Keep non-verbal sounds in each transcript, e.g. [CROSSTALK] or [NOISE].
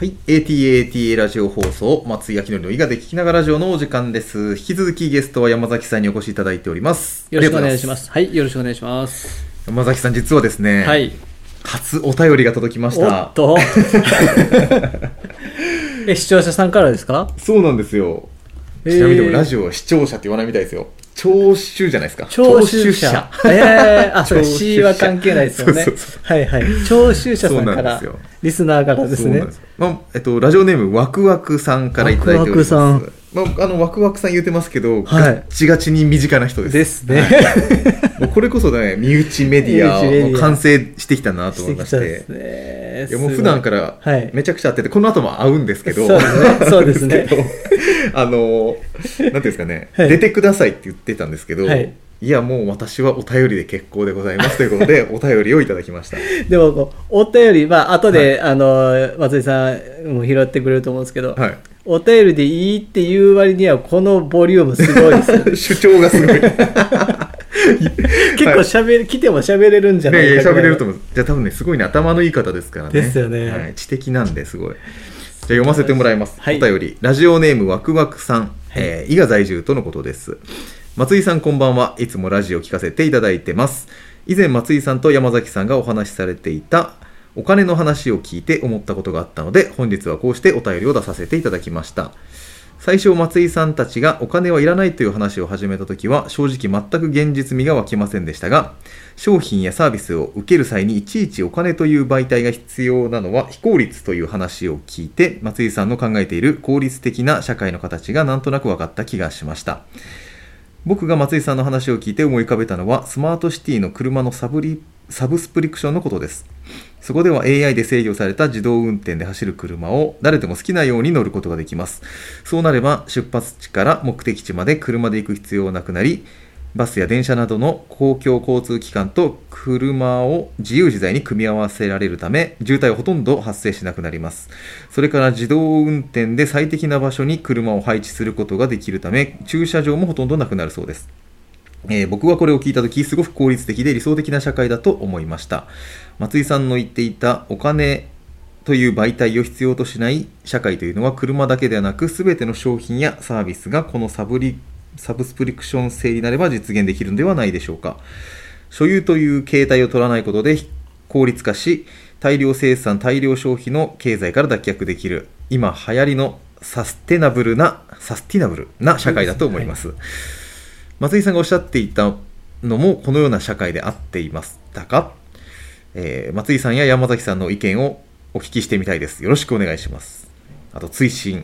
はい。ATATA ラジオ放送、松井明則の伊賀で聞きながらラジオのお時間です。引き続きゲストは山崎さんにお越しいただいております。よろしくお願いしま。ありがとうす。はい、よろしくお願いします。山崎さん、実はですね、はい。初お便りが届きまし。おったと。[LAUGHS] え、視聴者さんからですか？そうなんですよ。えーちなみにでもラジオは視聴者って言わないみたいですよ。聴取じゃないですか。聴取者。えー、あ、それ [LAUGHS] 聴取 C は関係ないですよねそうそうそ。はいはい。聴取者さんからリスナーからですね。すまあえっと、ラジオネームワクワクさんからいただいております。ワクワクまあ、あのワクワクさん言ってますけど、はい。ガッチガチに身近な人です。ですね。もうこれこそね、身内メディア完成してきたなとし思いまして。てね。いやもう普段からはい。めちゃくちゃ会ってて、この後も会うんですけど、そうですね。[LAUGHS] そうですね。あの、なんていうんですかね、はい。出てくださいって言ってたんですけど、はいい、や、もう私はお便りで結構でございますということで、[LAUGHS] お便りをいただきました。でもこう、お便り、まあ、後で、あの、松井さんも拾ってくれると思うんですけど、はい。お便りでいいっていう割には、このボリュームすごいです。[LAUGHS] 主張がすごい。[LAUGHS] 結構喋る、来ても喋れるんじゃないかぐらい喋れると思う。じゃあ多分ね、すごいね、頭のいい方ですからね。ですよねはい、知的なんで、すごい。じゃあ読ませてもらいます。はいお便り。ラジオネームワクワクさん。えー伊賀在住とのことです。松井さんこんばんは。いつもラジオ聞かせていただいてます。以前松井さんと山崎さんがお話しされていたお金の話を聞いて思ったことがあったので、本日はこうしてお便りを出させていただきました。最初松井さんたちがお金はいらないという話を始めた時は正直全く現実味が湧きませんでしたが商品やサービスを受ける際にいちいちお金という媒体が必要なのは非効率という話を聞いて松井さんの考えている効率的な社会の形がなんとなく分かった気がしました僕が松井さんの話を聞いて思い浮かべたのはスマートシティの車のサブリサブスプリクションのことです。そこでは AI で制御された自動運転で走る車を誰でも好きなように乗ることができます。そうなれば出発地から目的地まで車で行く必要はなくなりバスや電車などの公共交通機関と車を自由自在に組み合わせられるため渋滞はほとんど発生しなくなりますそれから自動運転で最適な場所に車を配置することができるため駐車場もほとんどなくなるそうですえー僕はこれを聞いたとき、すごく効率的で理想的な社会だと思いました。松井さんの言っていたお金という媒体を必要としない社会というのは車だけではなく、すべての商品やサービスがこのサブリサブスプリクション制になれば実現できるのではないでしょうか。所有という形態を取らないことで効率化し、大量生産、大量消費の経済から脱却できる、今流行りのサステナブルな、サスティナブルな社会だと思います。松井さんがおっしゃっていたのもこのような社会であっていましたか、えー松井さんや山崎さんの意見をお聞きしてみたいです。よろしくお願いします。あと追伸。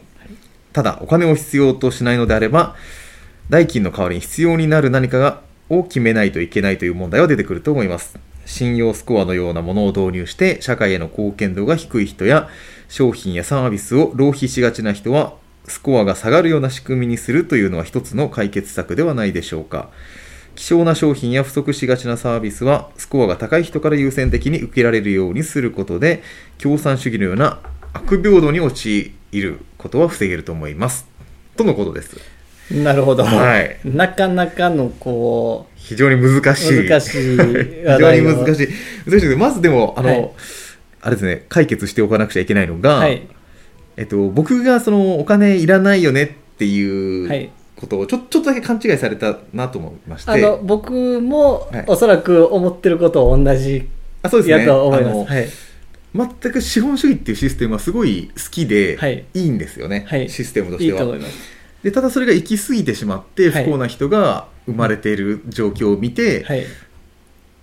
ただお金を必要としないのであれば代金の代わりに必要になる何かがを決めないといけないという問題は出てくると思います。信用スコアのようなものを導入して社会への貢献度が低い人や商品やサービスを浪費しがちな人はスコアが下がるような仕組みにするというのは一つの解決策ではないでしょうか。希少な商品や不足しがちなサービスはスコアが高い人から優先的に受けられるようにすることで共産主義のような悪平等に陥ることは防げると思います。とのことです。[LAUGHS] なるほど。はい。なかなかの、こ非常に難しい。難しい [LAUGHS] 非話常に難しい。難しいまずでもあの、はい。あれですね解決しておかなくちゃいけないのう、が、はい。えっと、僕がそのお金いらないよねっていう、はい。ことをちょちょっとだけ勘違いされたなと思いまして。あの、僕もはい、おそらく思ってることは同じあそうですね。やと思います。はい。全く資本主義っていうシステムはすごい好きで、はい。い、いんですよね、はい。システムとしいいてはと思います。でただそれが行き過ぎてしまってはい。不幸な人が生まれている状況を見て、はい。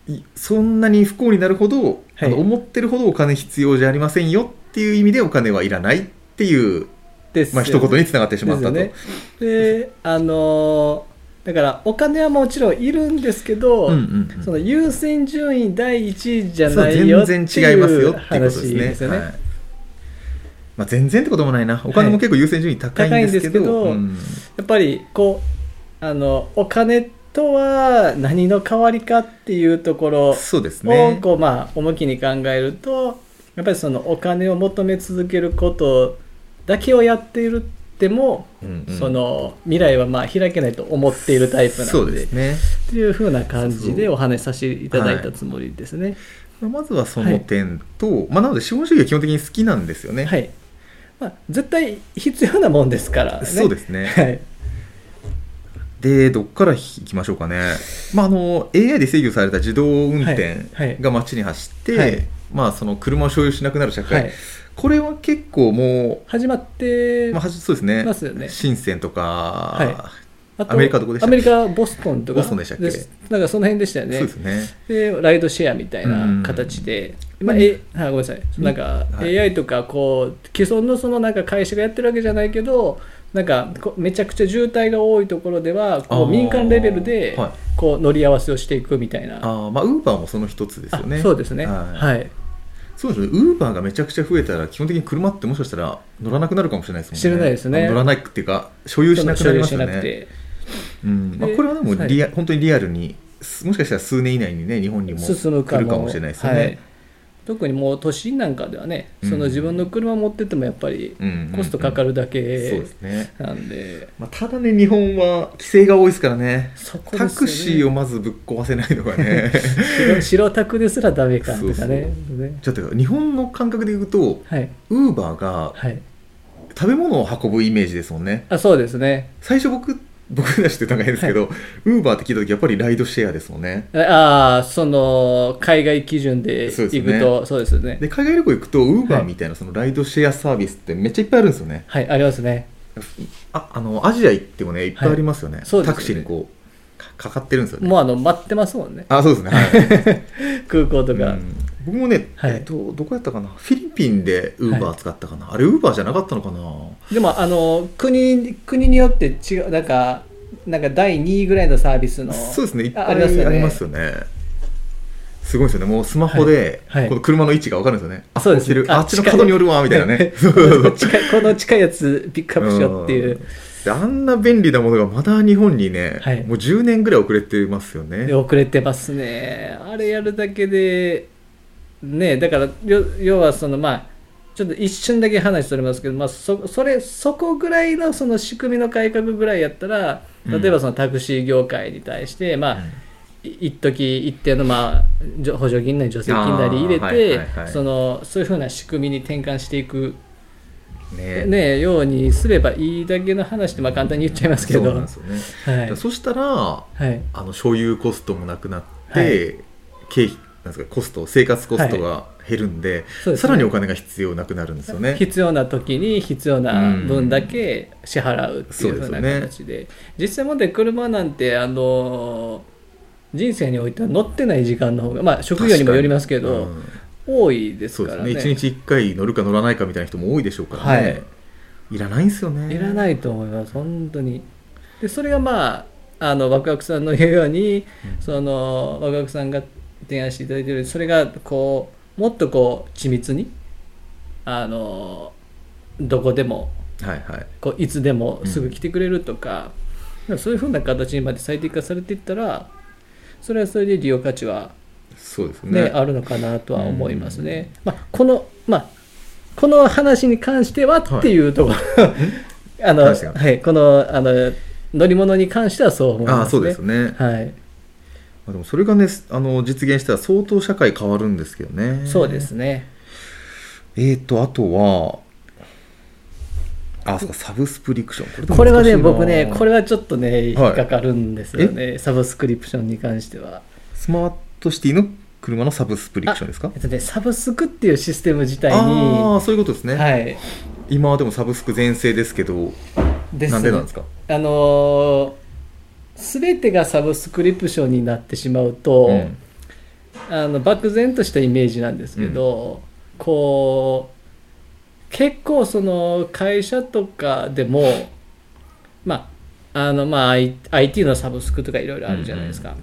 いそんなに不幸になるほど、はい。あの思ってるほどお金必要じゃありませんよっていう意味でお金はいらないっていう、まあですよね。一言につながってしまったと、でね。で、[LAUGHS] あのーだから、お金はもちろんいるんですけど、うんうんうん。その優先順位第一位じゃないよって全然違いう話ですね。ですよね。はいまあ、全然ってこともないな。お金も結構優先順位高いんですけど,、やっぱりこうあのお金とは何の代わりかっていうところをそうですね。こう、まあ、重きに考えるとやっぱりそのお金を求め続けることだけをやっているっても、うんうん。その未来はまあ開けないと思っているタイプなのでね。っていうふうな感じでお話しさせていただいたつもりですね。まあまずはその点と、まあ、なので資本主義は基本的に好きなんですよね、はい、まあ、絶対必要なもんですからね。そうですね。はい。でどっから行きましょうかね、まあ、あの AI で制御された自動運転はい。はい。が街に走って、はい。まあ、その車を所有しなくなる社会、はい。これは結構も始まってう、まあ、そうですね。ますよね。深センとか、アメリカどこでしたっアけメリカボストンとか。ボストンでしたっけ？なんかその辺でしたよね。そうですね。でライドシェアみたいな形で、まあえはい、ごめんなさい、なんかはい。AI とかこう既存のそのなんか会社がやってるわけじゃないけどなんかめちゃくちゃ渋滞が多いところではこう民間レベルではい。こう乗り合わせをしていくみたいな、あーまあウーバーもその一つですよね。あそうですね。はい。はい。そうですね。ウーバーがめちゃくちゃ増えたら基本的に車ってもしかしたら乗らなくなるかもしれないですもんね。知らないですね。あ乗らないっていうか所有しなくなりますよね。てうん。まあ、でこれはでもはい。リア、本当にリアルにすもしかしたら数年以内にね日本にも来るかもしれないですよはい。ね、特にもう都心なんかではね、うん。その自分の車持っててもやっぱりうんコストかかるだけなんで、まあ、ただね日本は規制が多いですからね。ね。タクシーをまずぶっ壊せないのがね。白 [LAUGHS] 白タクですらダメかとかね。そうそう。ね。ちょっと日本の感覚で言うとはい。ウーバーがはい。食べ物を運ぶイメージですもんね。あそうですね。最初僕僕出してたのが変ですけど、ウーバーって聞いた時やっぱりライドシェアですもんね。ああその海外基準で行くとそうですね。で海外旅行行くとウーバーみたいなそのライドシェアサービスってめっちゃいっぱいあるんですよね。はいありますね。ああのアジア行ってもねいっぱいありますよね、そうですよね。タクシーにこうかかかってるんですよね。もうあの待ってますもんね。あそうですね。はい。[LAUGHS] 空港とか、うん僕もね、はい。えっと、どこやったかな？フィリピンでウーバー使ったかな、あれウーバーじゃなかったのかな？でもあの国国によって違うなんかなんか第2位ぐらいのサービスのそうですね。いっぱいありますよね。すごいですよね。もうスマホで、はい。はい。この車の位置が分かるんですよね。あそうです。ああっちの角におるわみたいなね。[LAUGHS] この近いやつピックアップしようっていう。であんな便利なものがまだ日本にね、はい。もう10年ぐらい遅れてますよね。で遅れてますね。あれやるだけでねだからよ要はそのまあちょっと一瞬だけ話それますけど、まあ、そそれそこぐらいのその仕組みの改革ぐらいやったらうん。例えばそのタクシー業界に対して、まあい一時一定のまあ補助金なり助成金なり入れて、はいはいはいそのそういうふうな仕組みに転換していく、ねね、ようにすればいいだけの話ってまあ簡単に言っちゃいますけど。ね、はい。そしたらはい。あの所有コストもなくなって、はい。経費なんですかコスト生活コストが減るんで,、そうですね。さらにお金が必要なくなるんですよね。必要な時に必要な分だけ支払うっていうふうなそうですよね。形で実際もで車なんてあの人生においては乗ってない時間の方がまあ職業にもよりますけど、うん多いですからね。ね。一日一回乗るか乗らないかみたいな人も多いでしょうからね、い、らないんですよね。いらないと思います本当に。でそれがまああのワクワクさんの言うように、そのワクワクさんが提案していただいている。それがこうもっとこう緻密にあのどこでもはいはい。こういつでもすぐ来てくれるとか、そういうふうな形にまで最適化されていったらそれはそれで利用価値は、そうですね。ねあるのかなとは思いますね。まあ、この、まあ、この話に関してはっていうところ、[LAUGHS] あの何ですかはい、このあの乗り物に関してはそう思いますね。ああそうですよね、まはい、あ、でもそれがねあの実現したら相当社会変わるんですけどね。そうですね。えーとあとはあそうかサブスプリクション。これはね、僕こね、これははちょっとね、引っかかるんですよね、サブスクリプションに関しては。スマートシティの車のサブスプリクションですか？えっとね、サブスクっていうシステム自体に、ああそういうことですね、はい、今はでもサブスク全盛ですけどですなんでなんですか？あのすべてがサブスクリプションになってしまうと、うんあの漠然としたイメージなんですけど、こう結構その会社とかでもまああのまあ IT のサブスクとかいろいろあるじゃないですか。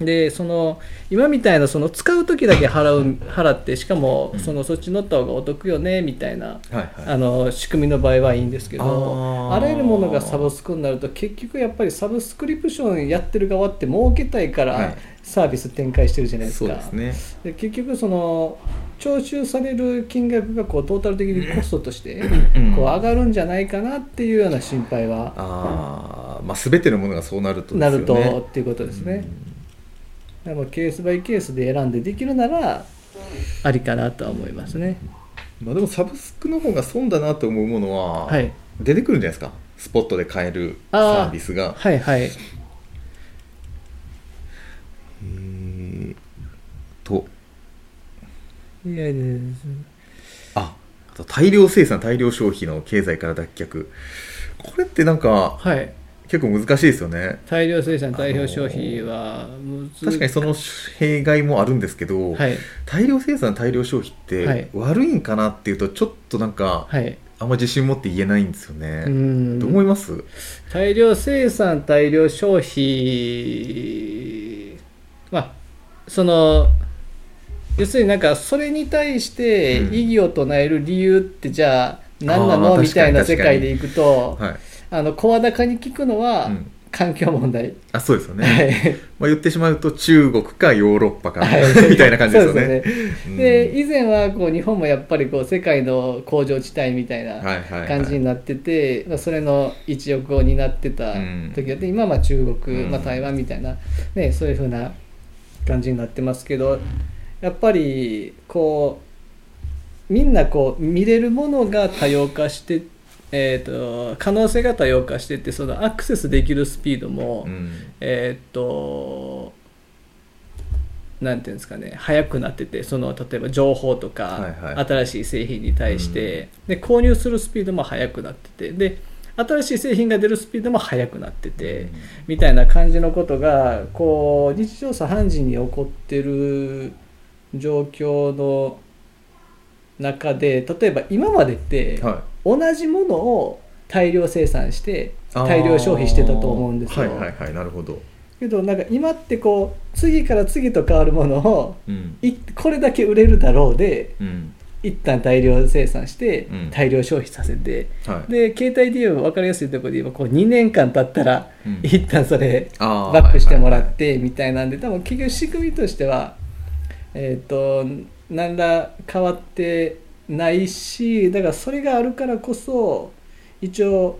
でその今みたいなその使う時だけ払う払ってしかもそのそっち乗った方がお得よねみたいなはいはい。あの仕組みの場合はいいんですけどあらゆるものがサブスクになると結局やっぱりサブスクリプションやってる側って儲けたいからはい。サービス展開してるじゃないですそうか、ですね。で結局その徴収される金額がこうトータル的にコストとしてうん。こう上がるんじゃないかなっていうような心配はああまあ全てのものがそうなるとですよね。なるとっていうことですね。だかケースバイケースで選んでできるならありかなとは思いますね。まあ、でもサブスクの方が損だなと思うものは、はい。出てくるんじゃないですか。スポットで買えるサあー。ービスが。はいはい。えーと。いや。ああと大量生産大量消費の経済から脱却。これってなんかはい結構難しいですよね。大量生産大量消費は確かにその弊害もあるんですけど、はい。大量生産大量消費はい。って悪いんかなっていうとちょっとなんかはい。あんま自信持って言えないんですよね、うん。どう思います？大量生産大量消費まあその要するになんかそれに対してうん。異議を唱える理由ってじゃあ何なの？あー確かに。みたいな世界でいくとはい、あの声高に聞くのはうん。環境問題、あそうですよね、はい。まあ、言ってしまうと中国かヨーロッパかはい。[LAUGHS] みたいな感じですよね。ですうん。で以前はこう日本もやっぱりこう世界の工場地帯みたいな感じになってて、まあ、それの一翼を担ってた時だって、今はまあ中国、うん。まあ、台湾みたいな、ね、そういうふうな感じになってますけどやっぱりこうみんなこう見れるものが多様化して、えー、と可能性が多様化しててそのアクセスできるスピードも、うん。えーっとなんていうんですかね速くなっててその例えば情報とか、はいはい。新しい製品に対して、で購入するスピードも速くなっててで新しい製品が出るスピードも速くなってて、みたいな感じのことがこう日常茶飯事に起こってる状況の中で例えば今までってはい同じものを大量生産して大量消費してたと思うんですよ。はいはいはいなるほど、けどなんか今ってこう次から次と変わるものをうん。いこれだけ売れるだろうでうん。一旦大量生産してうん。大量消費させて、はい、で携帯で言えば分かりやすいところで言えばこう2年間経ったらうん。一旦それバックしてもらっはいてみたいなんで多分結局仕組みとしてはえっ、と何ら変わってないしだからそれがあるからこそ一応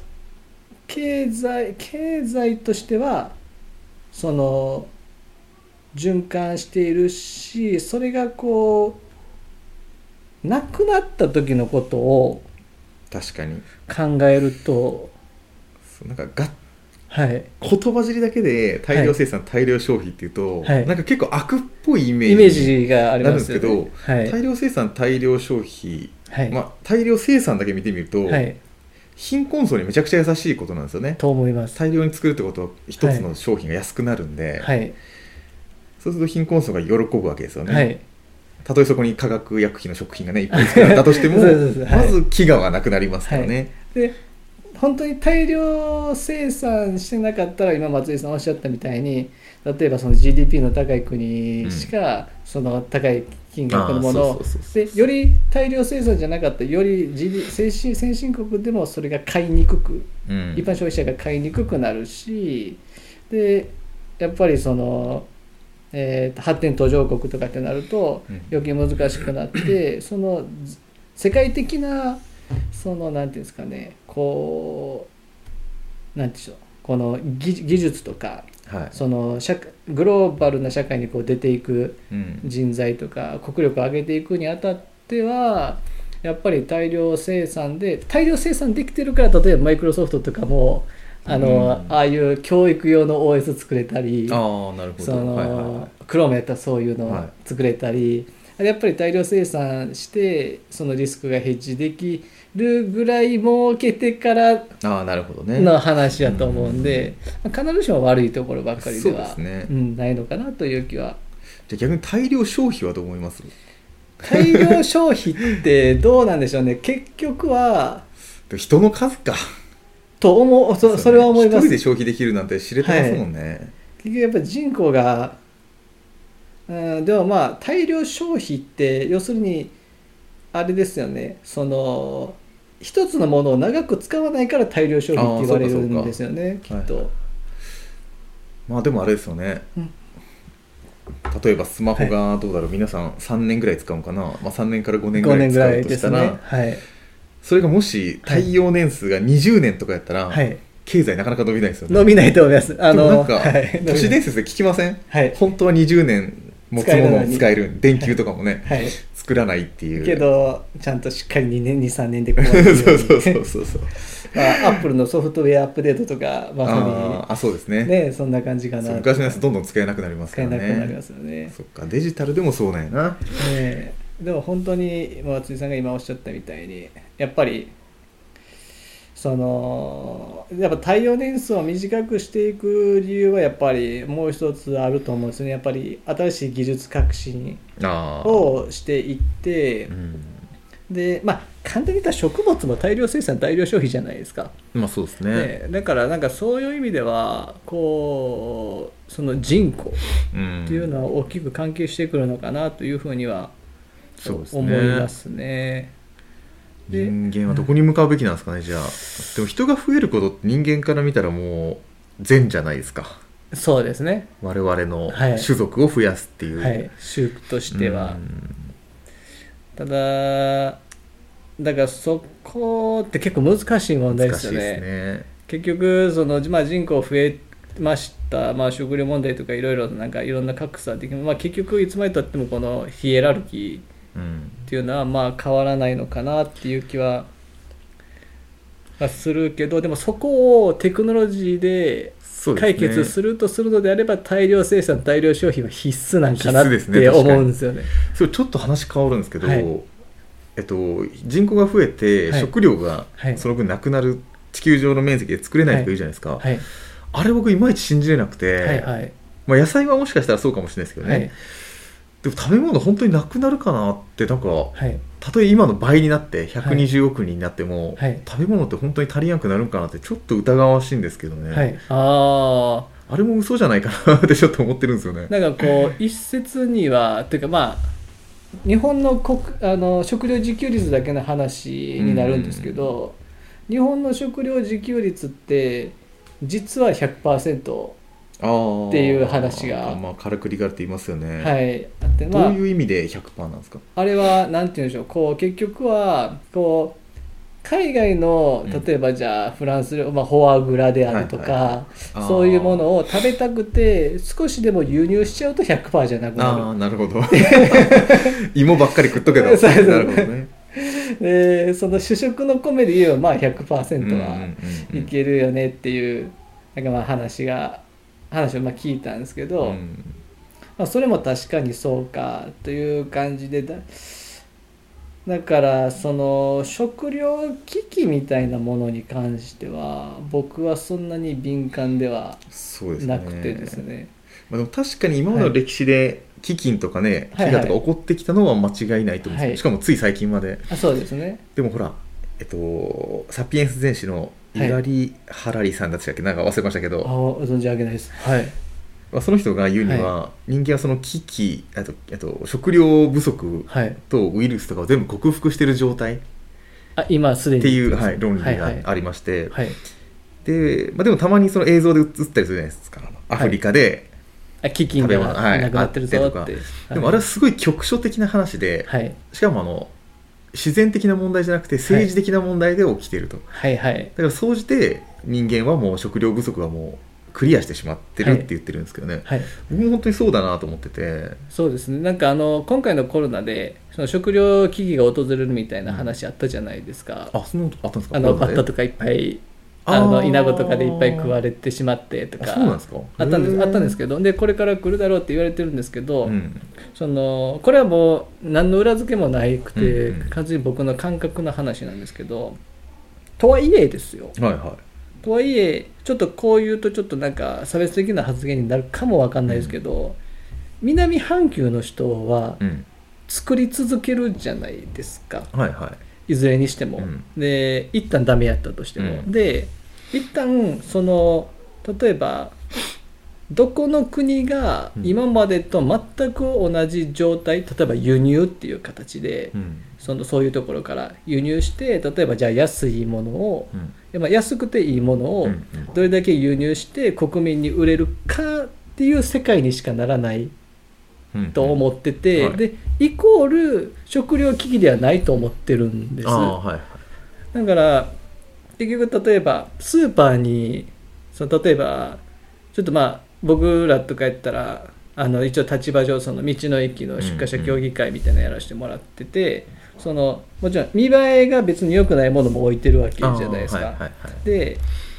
経済経済としてはその循環しているしそれがこうなくなった時のことを確かに。考えるとなんかがはい。言葉尻だけで大量生産、大量消費っていうと、はい。なんか結構悪っぽいイメージイメージがありますよなるんねですけどはい。大量生産大量消費、はい、まあ、大量生産だけ見てみると、はい、貧困層にめちゃくちゃ優しいことなんですよね。と思います。大量に作るってことは一つの商品が安くなるんで、はい、そうすると貧困層が喜ぶわけですよね、はい、たとえそこに化学薬品の食品がねいっぱい作られたとしても [LAUGHS] そうそうそうはい。まず飢餓はなくなりますからね、で本当に大量生産してなかったら今松井さんおっしゃったみたいに例えばその GDP の高い国しか、その高い金額のものをでより大量生産じゃなかったらより GD 先進先進国でもそれが買いにくくうん。一般消費者が買いにくくなるしでやっぱりその、えー発展途上国とかってなるとうん。余計難しくなってそのず世界的なそのなんていうんですかねこうなんていうんでしょうこの技技術とかはい。その社会グローバルな社会にこう出ていくうん。人材とか国力を上げていくにあたってはやっぱり大量生産で大量生産できてるから例えばマイクロソフトとかもあの、うん。ああいう教育用の OS 作れたりああなるほど。その、はいはいはい。クロームやったらそういうのはい。作れたり、やっぱり大量生産してそのリスクがヘッジできるぐらい儲けてからああなるほどね。の話やと思うんで、まあ必ずしも悪いところばっかりではないのかなという気は。じゃあ逆に大量消費はどう思います？大量消費ってどうなんでしょうね。結局はで人の数か。と思うそそれは思います。一人で消費できるなんて知れてますもんね、結局やっぱり人口が、うん、でもまあ大量消費って要するにあれですよね。その一つのものを長く使わないから大量消費って言われるんですよねきっと、はいまあでもあれですよね、うん。例えばスマホがどうだろう、皆さん3年ぐらい使うのかな、まあ、3年から5年ぐ5らい使うとしたら、ねはい、それがもし耐用年数が20年とかやったら、はい、経済なかなか伸びないですよね。伸びないと思います。あのなんか、はい、都市伝説で聞きません？はい。本当は20年持つものを使える電球とかもね、はい。使作らないっていう。けどちゃんとしっかり2年 [LAUGHS] 23年で壊そうれるように。そうそうそうそうまあ、アップルのソフトウェアアップデートとかまあさーあそうですね。にねそんな感じかな。そう昔のやつどんどん使えなくなります使えからね。なくなりますよね。そっかデジタルでもそうなんやな。ねえ。でも本当に松井さんが今おっしゃったみたいにやっぱりそのやっぱ対応年数を短くしていく理由はやっぱりもう一つあると思うんですね。やっぱり新しい技術革新をしていってうん。でまあ簡単に言ったら食物も大量生産大量消費じゃないですか、まあそうですね。ねだからなんかそういう意味ではこうその人口うんっていうのは大きく関係してくるのかなというふうには思いますね。で人間はどこに向かうべきなんですかねじゃあ。でも人が増えることって人間から見たらもう善じゃないですか。そうですね、我々のはい。種族を増やすっていう、はい、宗教としては。う。ん。ただ、だからそこって結構難しい問題ですよね。ね。結局その、まあ、人口増えました、まあ、食料問題とかいろいろなんかいろんな格差的な、まあ、結局いつまでたってもこのヒエラルキーうんっていうのはまあ変わらないのかなっていう気ははするけどでもそこをテクノロジーで解決するとするのであれば大量生産大量消費は必須なんかなっ必須ですねて思うんですよね。そうちょっと話変わるんですけど、はい。えっと、人口が増えてはい。食料がはい。その分なくなる地球上の面積で作れないとか言うじゃないですか、はい。あれ僕いまいち信じれなくて、はいはい。まあ、野菜はもしかしたらそうかもしれないですけどね、はいでも食べ物本当になくなるかなってなんかはい。たとえ今の倍になって120億人になっても、はい。食べ物って本当に足りなくなるんかなってちょっと疑わしいんですけどね、はい。あああれも嘘じゃないかなってちょっと思ってるんですよね。[LAUGHS] なんかこう一説にはというかまあ日本の国あの食料自給率だけの話になるんですけど、日本の食料自給率って実は100%、あーっていう話が。まあ、からくりがあるって言いますよね、はい。あってどうまあいう意味で100%なんですか？あれはなんて言うんでしょう。こう結局はこう海外のうん。例えばじゃあフランス料、まあ、フォアグラであるとか、はいはい。そういうものを食べたくて少しでも輸入しちゃうと100%じゃなくあなあなるほど。[LAUGHS] 芋ばっかり食っとけど [LAUGHS] そうそうなるほどね。るでその主食の米で言えばまあ100%うんうんはうん。いけるよねっていうなんかまあ話が話をまあ聞いたんですけど、うん。まあ、それも確かにそうかという感じでだだからその食料危機みたいなものに関しては僕はそんなに敏感ではなくてですね。まあ、でも確かに今までの歴史で飢饉とかね、はい。飢餓とか起こってきたのは間違いないと思うんですよ、はい。しかもつい最近まで。あそうですね。でもほらえっとサピエンス全史の猪狩ハラリさんだったっけ？なんか忘れましたけあど、存じ上げないです。はい。まあ、その人が言うには、人間はその危機あとあと食料不足はい。とウイルスとかを全部克服している状態っあ今すでに。ていう、はい、論理はいはいがありまして、はいでまあ、でもたまにその映像で映ったりするじゃないですか。アフリカで、はいがなくなってるぞって、あってでもあれはすごい局所的な話で、はい。しかもあの自然的な問題じゃなくて政治的な問題で起きていると、はいはい。だから総じて人間はもう食料不足はもうクリアしてしまってるって言ってるんですけどね、はい。僕も本当にそうだなと思ってて。そうですね。なんかあの今回のコロナでその食料危機が訪れるみたいな話あったじゃないですか、あそんなことあったんですか？あのコロナで？バッタとかいっぱいあの稲子とかでいっぱい食われてしまってとかあったんですあったんですけけどでこれから来るだろうって言われてるんですけど、うん。そのこれはもう何の裏付けもないくて、うんうん。完全に僕の感覚の話なんですけどとはいえですよ。はいはとはいえちょっとこう言うとちょっとなんか差別的な発言になるかもわかんないですけど、南半球の人はいうん。作り続けるじゃないですか。はいはいずれにしても、うん。で一旦ダメやったとしても、うん。で一旦その例えばどこの国がうん。今までと全く同じ状態、例えば輸入っていう形で、うん。そのそういうところから輸入して例えばじゃあ安いものを、うん。でまあ安くていいものをどれだけ輸入して国民に売れるかっていう世界にしかならないうんと思ってて、はい。でイコール食料危機ではないと思ってるんです。はいはい。だから結局例えばスーパーにその例えばちょっとまあ僕らとかやったらあの一応立場上その道の駅の出荷者協議会みたいなのやらせてもらってて、そのもちろん見栄えが別に良くないものも置いてるわけじゃないですか。あーはいはいはい。で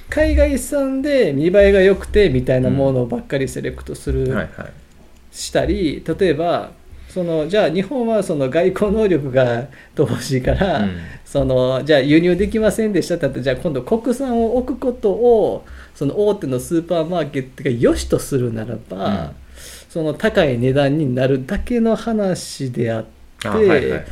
海外産で見栄えが良くてみたいなものばっかりセレクトする、したり例えばそのじゃあ日本はその外交能力が [LAUGHS] 乏しいから、うん。そのじゃあ輸入できませんでしたってじゃあ今度国産を置くことをその大手のスーパーマーケットが良しとするならば、うん。その高い値段になるだけの話であって、あはいはい。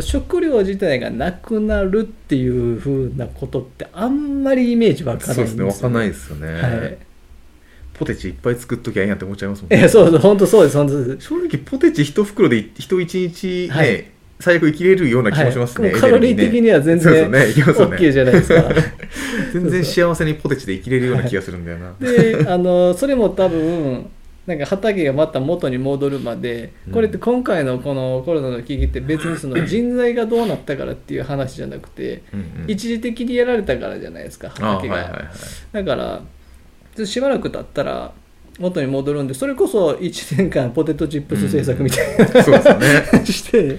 食料自体がなくなるっていうふうなことってあんまりイメージわからないんですよ、そうですねわかんないですよね、はいポテチいっぱい作っときゃいいやんって思っちゃいますもんいやそうそう本当そうです本当です。正直ポテチ一袋で人一日ね、はい。最悪生きれるような気もしますね、はい。カロリー的には全然ね OK じゃないですか [LAUGHS] 全然幸せにポテチで生きれるような気がするんだよな、であのそれも多分なんか畑がまた元に戻るまでうん。これって今回のこのコロナの危機って別にその人材がどうなったからっていう話じゃなくてうんうん。一時的にやられたからじゃないですかあはい畑がはいはい。だからしばらく経ったら元に戻るんでそれこそ1年間ポテトチップス政策みたいなそうですよね。して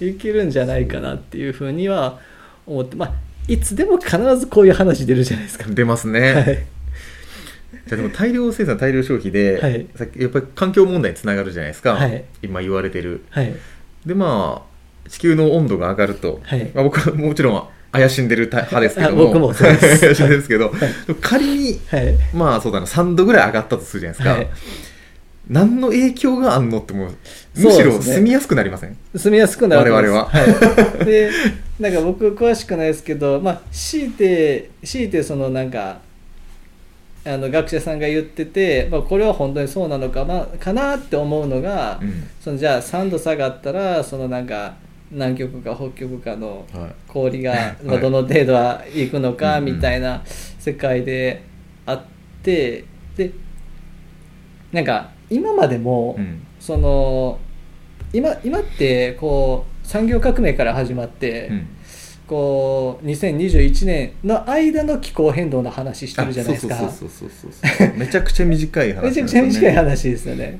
いけるんじゃないかなっていうふうには思ってまあいつでも必ずこういう話出るじゃないですか。出ますね、はい。じゃあでも大量生産大量消費で、はい。さっきやっぱり環境問題につながるじゃないですか、はい。今言われてる。はい。でまあ地球の温度が上がると、はい。まあ、僕はもちろん怪しんでる派ですけどあ [LAUGHS] 僕もそうです。怪しんでるんですけど、仮にはい。まあそうだな3度ぐらい上がったとするじゃないですか、はい。何の影響があんのってもうむしろ住みやすくなりません、住みやすくなると思います。我は。い、でなんか僕詳しくないですけどまあ強いて強いてそのなんかあの学者さんが言ってて、まあ、これは本当にそうなのかなかなって思うのが、うん。そのじゃあ3度下がったらそのなんか南極か北極かのはい。氷が、い [LAUGHS] まあ、どの程度はいくのかみたいな世界であってでなんか今までも、うん。その今今ってこう産業革命から始まって、うん。こう2021年の間の気候変動の話してるじゃないですか。めちゃくちゃ短い話 [LAUGHS] めちゃくちゃ短い話ですよね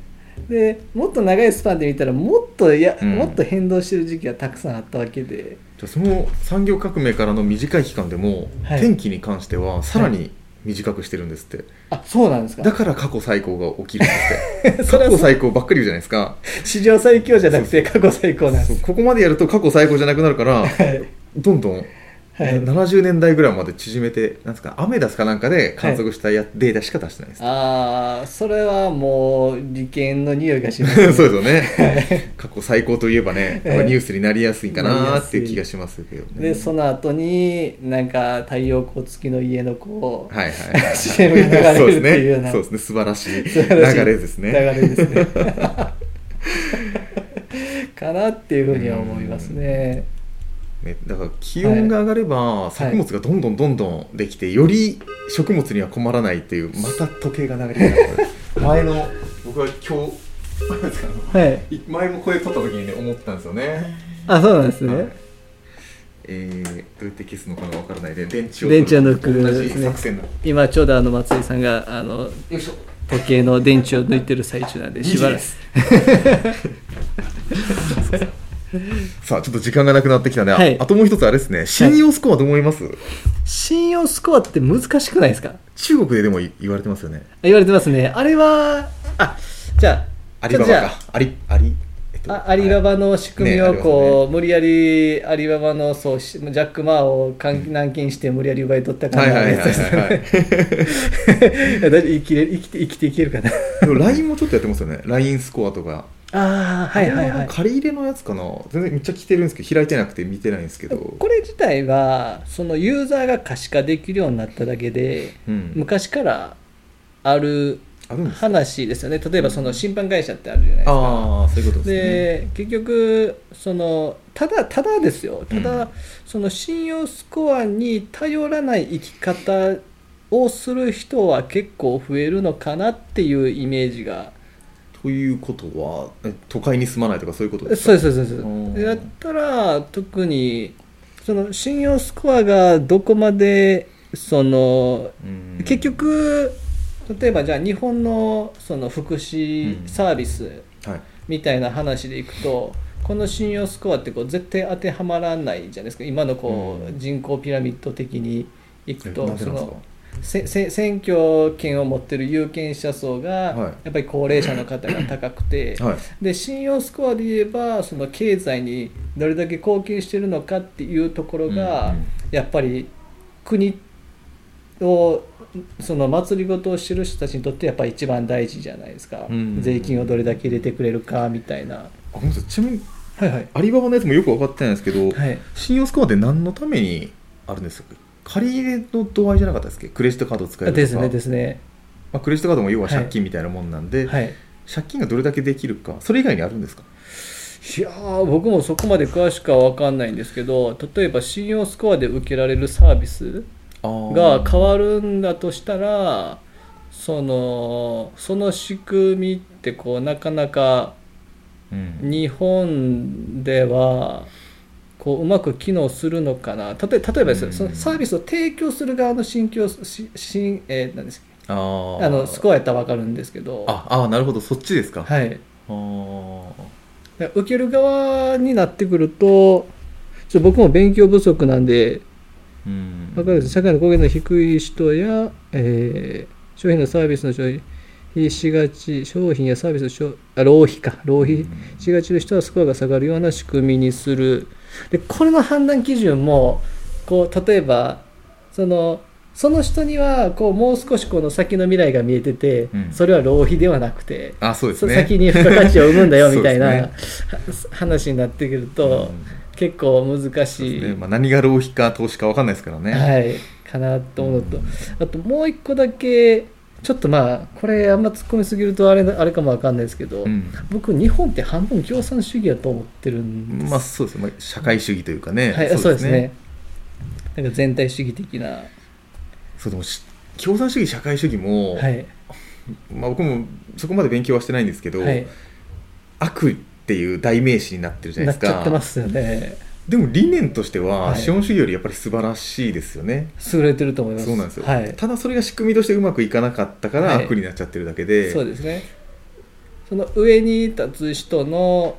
でもっと長いスパンで見たらもっといや、うん。もっと変動してる時期がたくさんあったわけで。じゃあその産業革命からの短い期間でも、はい。天気に関してはさらに短くしてるんですって、あそうなんですか？だから過去最高が起きるんですって。[LAUGHS] 過去最高ばっかり言うじゃないですか。史上最強じゃなくて過去最高なんです。ここまでやると過去最高じゃなくなるからはい。どんどん、はい。70年代ぐらいまで縮めてなんですかアメダスかなんかで観測したや、データしか出してないです。ああそれはもう利権の匂いがしま [LAUGHS] そうす、ですよね。過去最高といえばねニュースになりやすいかなってい。う気がしますけどね。でその後になんか太陽光付きの家の子はいはいはい [LAUGHS] CM が流れるっていうような。そうですね。そうですね。素晴らしい素晴らしい流れですね流れですね。[LAUGHS] かなっていうふうには思いますねね、だから気温が上がれば作物がどんどんどんどんできて、より食物には困らないっていうまた時計が流れてる。[LAUGHS] 前の。僕は今日はい。前も声取った時にね思ってたんですよね、あそうなんですね、はい。えー、どうやって消すのかがわからないで電池を電池を抜く同じ作戦の今ちょうどあの松井さんがあのよいしょ。時計の電池を抜いてる最中なんでしばらく [LAUGHS] [LAUGHS] さあちょっと時間がなくなってきたんで、あはい。あともう一つあれですね。信用スコアどう思います、信用スコアって難しくないですか？中国ででも言われてますよね。言われてますね。あれはあじゃあアリババか。アリアリ、えっとあアリババの仕組みをこう、無理やりアリババのそうしジャック・マーを監軟禁して無理やり奪い取った感じで [LAUGHS] 生きて生きていけるかな。LINE もちょっとやってますよね。LINE スコアとかああはいはいはい。借り入れのやつかな。全然めっちゃ来てるんですけど開いてなくて見てないんですけどこれ自体はそのユーザーが可視化できるようになっただけでうん。昔からある話ですよね。例えばその審判会社ってあるじゃないですか。ああそういうことですね。で結局そのただただですよ。ただ、うんその信用スコアに頼らない生き方をする人は結構増えるのかなっていうイメージがということはえ都会に住まないとかそういうことですか？そうですそうですやったら特にその信用スコアがどこまでそのうん。結局例えばじゃあ日本のその福祉サービスはい。みたいな話でいくと、この信用スコアってこう絶対当てはまらないじゃないですか。今のこう、うん。人口ピラミッド的にいくえとその選挙権を持ってる有権者層がはい。やっぱり高齢者の方が高くて、はい。で信用スコアで言えばその経済にどれだけ貢献してるのかっていうところが、うんうん。やっぱり国をその祭りごとをしてる人たちにとってやっぱり一番大事じゃないですか、うん税金をどれだけ入れてくれるかみたいな。あごめんちなみにはいはい。アリババのやつもよく分かってないんですけど、はい。信用スコアって何のためにあるんですか？借り入れの度合いじゃなかったですっけ？クレジットカードを使えるとか。ですねですね。まあ、クレジットカードも要は借金みたいなもんなんで、はい。借金がどれだけできるかそれ以外にあるんですか？いやー僕もそこまで詳しくは分かんないんですけど例えば信用スコアで受けられるサービスが変わるんだとしたらそのその仕組みってこうなかなかうん。日本ではこううまく機能するのかな。例え例えばですそのサービスを提供する側の信教しし、えー、なんですあー。あのスコアやったら分かるんですけど。ああなるほど。そっちですか、はい。あ受ける側になってくるとちょっと僕も勉強不足なんでうん。わかるです。社会の貢献の低い人や、えー商品のサービスの消費しがち商品やサービスの消あ浪費か。浪費しがちの人はスコアが下がるような仕組みにするでこれの判断基準もこう例えばそのその人にはこうもう少しこの先の未来が見えてて、うん。それは浪費ではなくてあそうですね。そ先に付加価値を生むんだよ [LAUGHS] みたいな、そうは話になってくると、結構難しい、ね。まあ、何が浪費か投資か分かんないですからね、はい、かなと思うのと、あともう一個だけちょっとまあこれあんま突っ込みすぎるとあれあれかもわかんないですけど、うん。僕日本って半分共産主義やと思ってるんです、まあそうですね、まあ、社会主義というかね、はい、そうですね。なんか全体主義的な、そうでもし共産主義社会主義も、はい。まあ、僕もそこまで勉強はしてないんですけど、はい、悪っていう代名詞になってるじゃなないっちゃってですかますよねでも理念としては、はい。資本主義よりやっぱり素晴らしいですよね。優れてると思います。そうなんですよ、はい、ただそれが仕組みとしてうまくいかなかったからはい。悪になっちゃってるだけで、そうですね。その上に立つ人の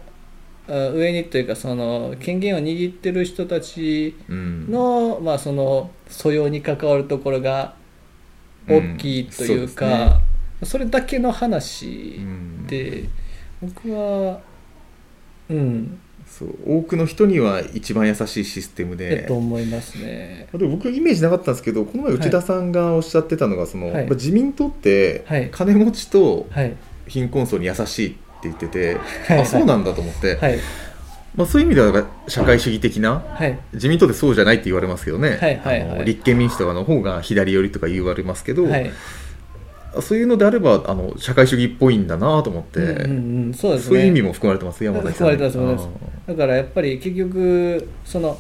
あ上にというかその権限を握ってる人たちうん。の,、まあその素養に関わるところが大きいといううんそうか、それだけの話うん。で、僕はうんそう。多くの人には一番優しいシステムえで、と思いますね。あと僕イメージなかったんですけどこの前内田さんがおっしゃってたのが、そのはい。自民党ってはい。金持ちとはい。貧困層に優しいって言ってて、はい。あそうなんだと思って、はい。まあ、そういう意味では社会主義的なはい。自民党ってそうじゃないって言われますけどね、立憲民主党の方が左寄りとか言われますけど、はいそういうのであればあの社会主義っぽいんだなと思って、うんうんうんそうですね。そういう意味も含まれてます山崎含まれてますだからやっぱり結局その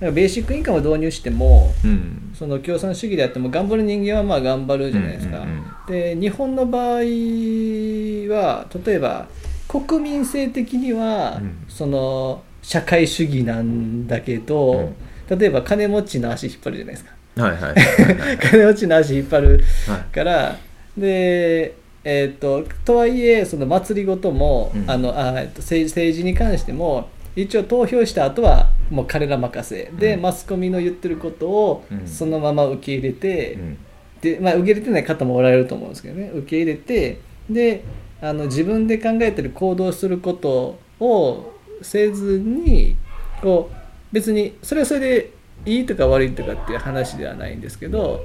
ベーシックインカムを導入してもうん。その共産主義であっても頑張る人間はまあ頑張るじゃないですか、うんうんうんで日本の場合は例えば国民性的には、うん。その社会主義なんだけど、例えば金持ちの足引っ張るじゃないですか。はいはいはい [LAUGHS] 金持ちの足引っ張るはい。からでえー、ととはいえその祭りごとも、うん。あのあ、えっと政政治に関しても一応投票した後はもう彼ら任せ。で、うん。マスコミの言ってることをうん。そのまま受け入れて、うん。でまあ、受け入れてない方もおられると思うんですけどね。受け入れてであの自分で考えてる行動することをせずにこう別にそれはそれでいいとか悪いとかっていう話ではないんですけど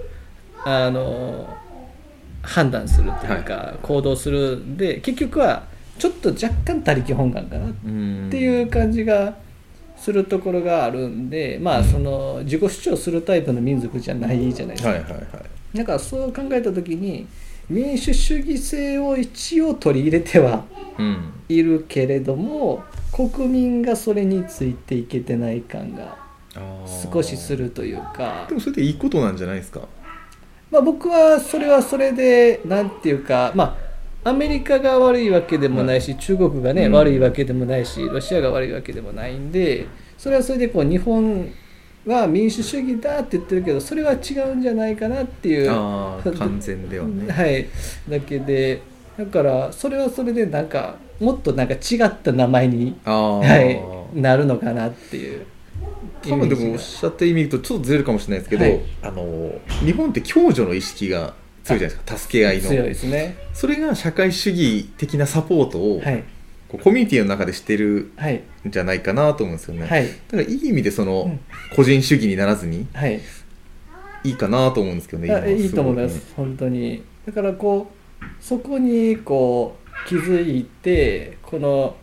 あの判断するというか、行動する。んで結局はちょっと若干他力本願かなっうんていう感じがするところがあるんでまあその自己主張するタイプの民族じゃないじゃないですか。はいはいはい。だからそう考えた時に民主主義性を一応取り入れてはうん。いるけれども国民がそれについていけてない感が少しするというか。でもそれでいいことなんじゃないですか？まあ、僕はそれはそれでなんていうかまあアメリカが悪いわけでもないし、中国がね、うん。悪いわけでもないしロシアが悪いわけでもないんでそれはそれでこう日本は民主主義だって言ってるけどそれは違うんじゃないかなっていう完全ではね。[LAUGHS] はい。だけでだからそれはそれでなんかもっとなんか違った名前に、はい、なるのかなっていう多分でもおっしゃってる意味とちょっとずれるかもしれないですけど、はい。あの日本って共助の意識が強いじゃないですか。助け合いが強いのですね。それが社会主義的なサポートを、はい。コミュニティの中でしてるはい。んじゃないかなと思うんですよね、はい。だからいい意味でその、うん。個人主義にならずにはい。いいかなと思うんですけどねいいと思います本当に。だからこうそこにこう気づいてこの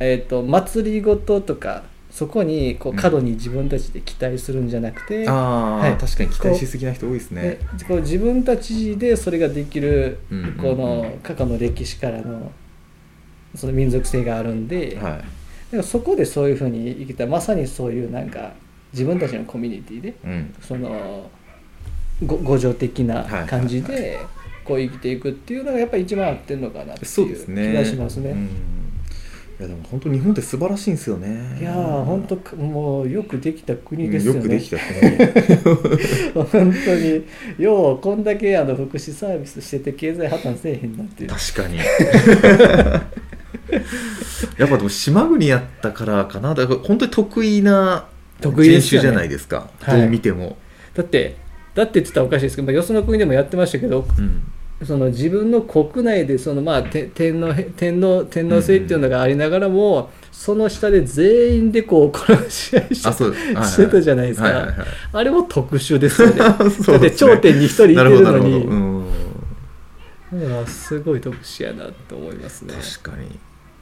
えっ、と祭りごととかそこにこううん過度に自分たちで期待するんじゃなくて、ああ、はい。確かに期待しすぎな人多いですね。でこう自分たちでそれができるうんうんうん。この過去の歴史からのその民族性があるんで、はい。だからそこでそういうふうに生きたまさにそういうなんか自分たちのコミュニティでうん。そのご互助的な感じはいはい。でこう生きていくっていうのがやっぱり一番合ってるのかなってそういう気ですね。がしますね。うん。いやでも本当日本って素晴らしいんですよね。いやー本当もうよくできた国うんですよね。よくできた国。本当に。ようこんだけあの福祉サービスしてて経済破綻せえへんなっていう。確かに。やっぱでも島国やったからかな。だから本当に得意な人種じゃないですか。はい。どう見ても、だってだってって言ったらおかしいですけど、まあ、よその国でもやってましたけどうんその自分の国内でその、まあ、て天皇天皇天皇制っていうのがありながらも、その下で全員でこう殺し合いしあそうはいはい。してたじゃないですか、はいはいはい。あれも特殊ですよね。[LAUGHS] すねって頂点に一人いてなるのにうん、すごい特殊やなと思いますね。確かに。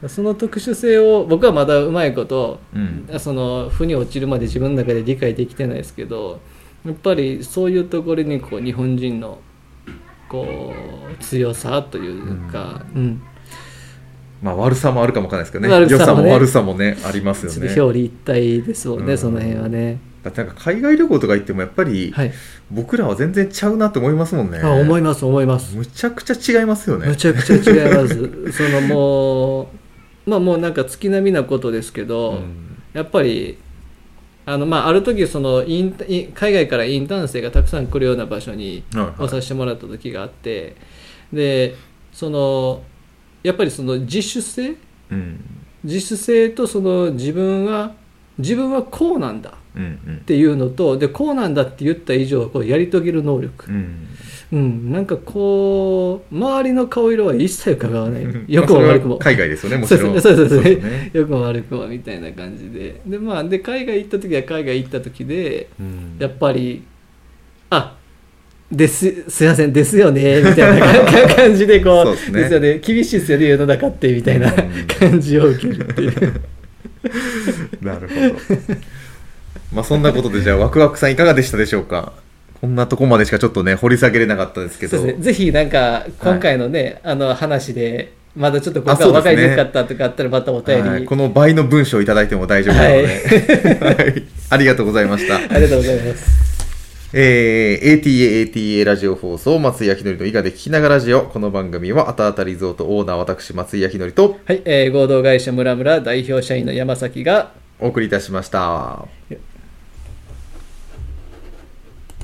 その特殊性を僕はまだうまいことうん。その負に落ちるまで自分の中で理解できてないですけどやっぱりそういうところにこう日本人のこう強さというか、うん。まあ悪さもあるかもわかんないですけどね。良さも悪さもねありますよね。表裏一体ですもんね、うん。その辺はね。だってなんか海外旅行とか行ってもやっぱり、はい、僕らは全然ちゃうなって思いますもんね。あ思います思います。むちゃくちゃ違いますよね。むちゃくちゃ違います。[LAUGHS] そのもうまあもうなんか月並みなことですけど、うん。やっぱりあのまあある時そのイン海外からインターン生がたくさん来るような場所にはいはい。をさせてもらった時があってでそのやっぱりその自主性？うん。自主性とその自分は自分はこうなんだうん。っていうのとでこうなんだって言った以上こうやり遂げる能力。うん、うんうん、なんかこう周りの顔色は一切伺わない。うん。よくも悪くも。海外ですよねもちろん。そうね。よくも悪くもみたいな感じで。で,、まあ、で海外行った時は海外行った時でうん。やっぱりあですすいませんですよねみたいな感じでこうそうですね。よね。厳しいですよね世の中ってみたいなうん。感じを受けるっていう。[LAUGHS] なるほど。まあそんなことでじゃあワクワクさんいかがでしたでしょうか？こんなとこまでしかちょっとね掘り下げれなかったですけど。そうですね。ぜひなんか今回のね、あの話でまだちょっと僕あそうですねは分かりにくかったとかあったらまたお便り、はい。この倍の文章をいただいても大丈夫なので、はい。ありがとうございました。[LAUGHS] ありがとうございます。えー ATA、ATA ラジオ放送、松井明則の伊賀で聞きながらラジオ。この番組は、あたあたリゾートオーナー、私、松井明則とはい、えー合同会社ムラムラ代表社員の山崎がお送りいたしました。よ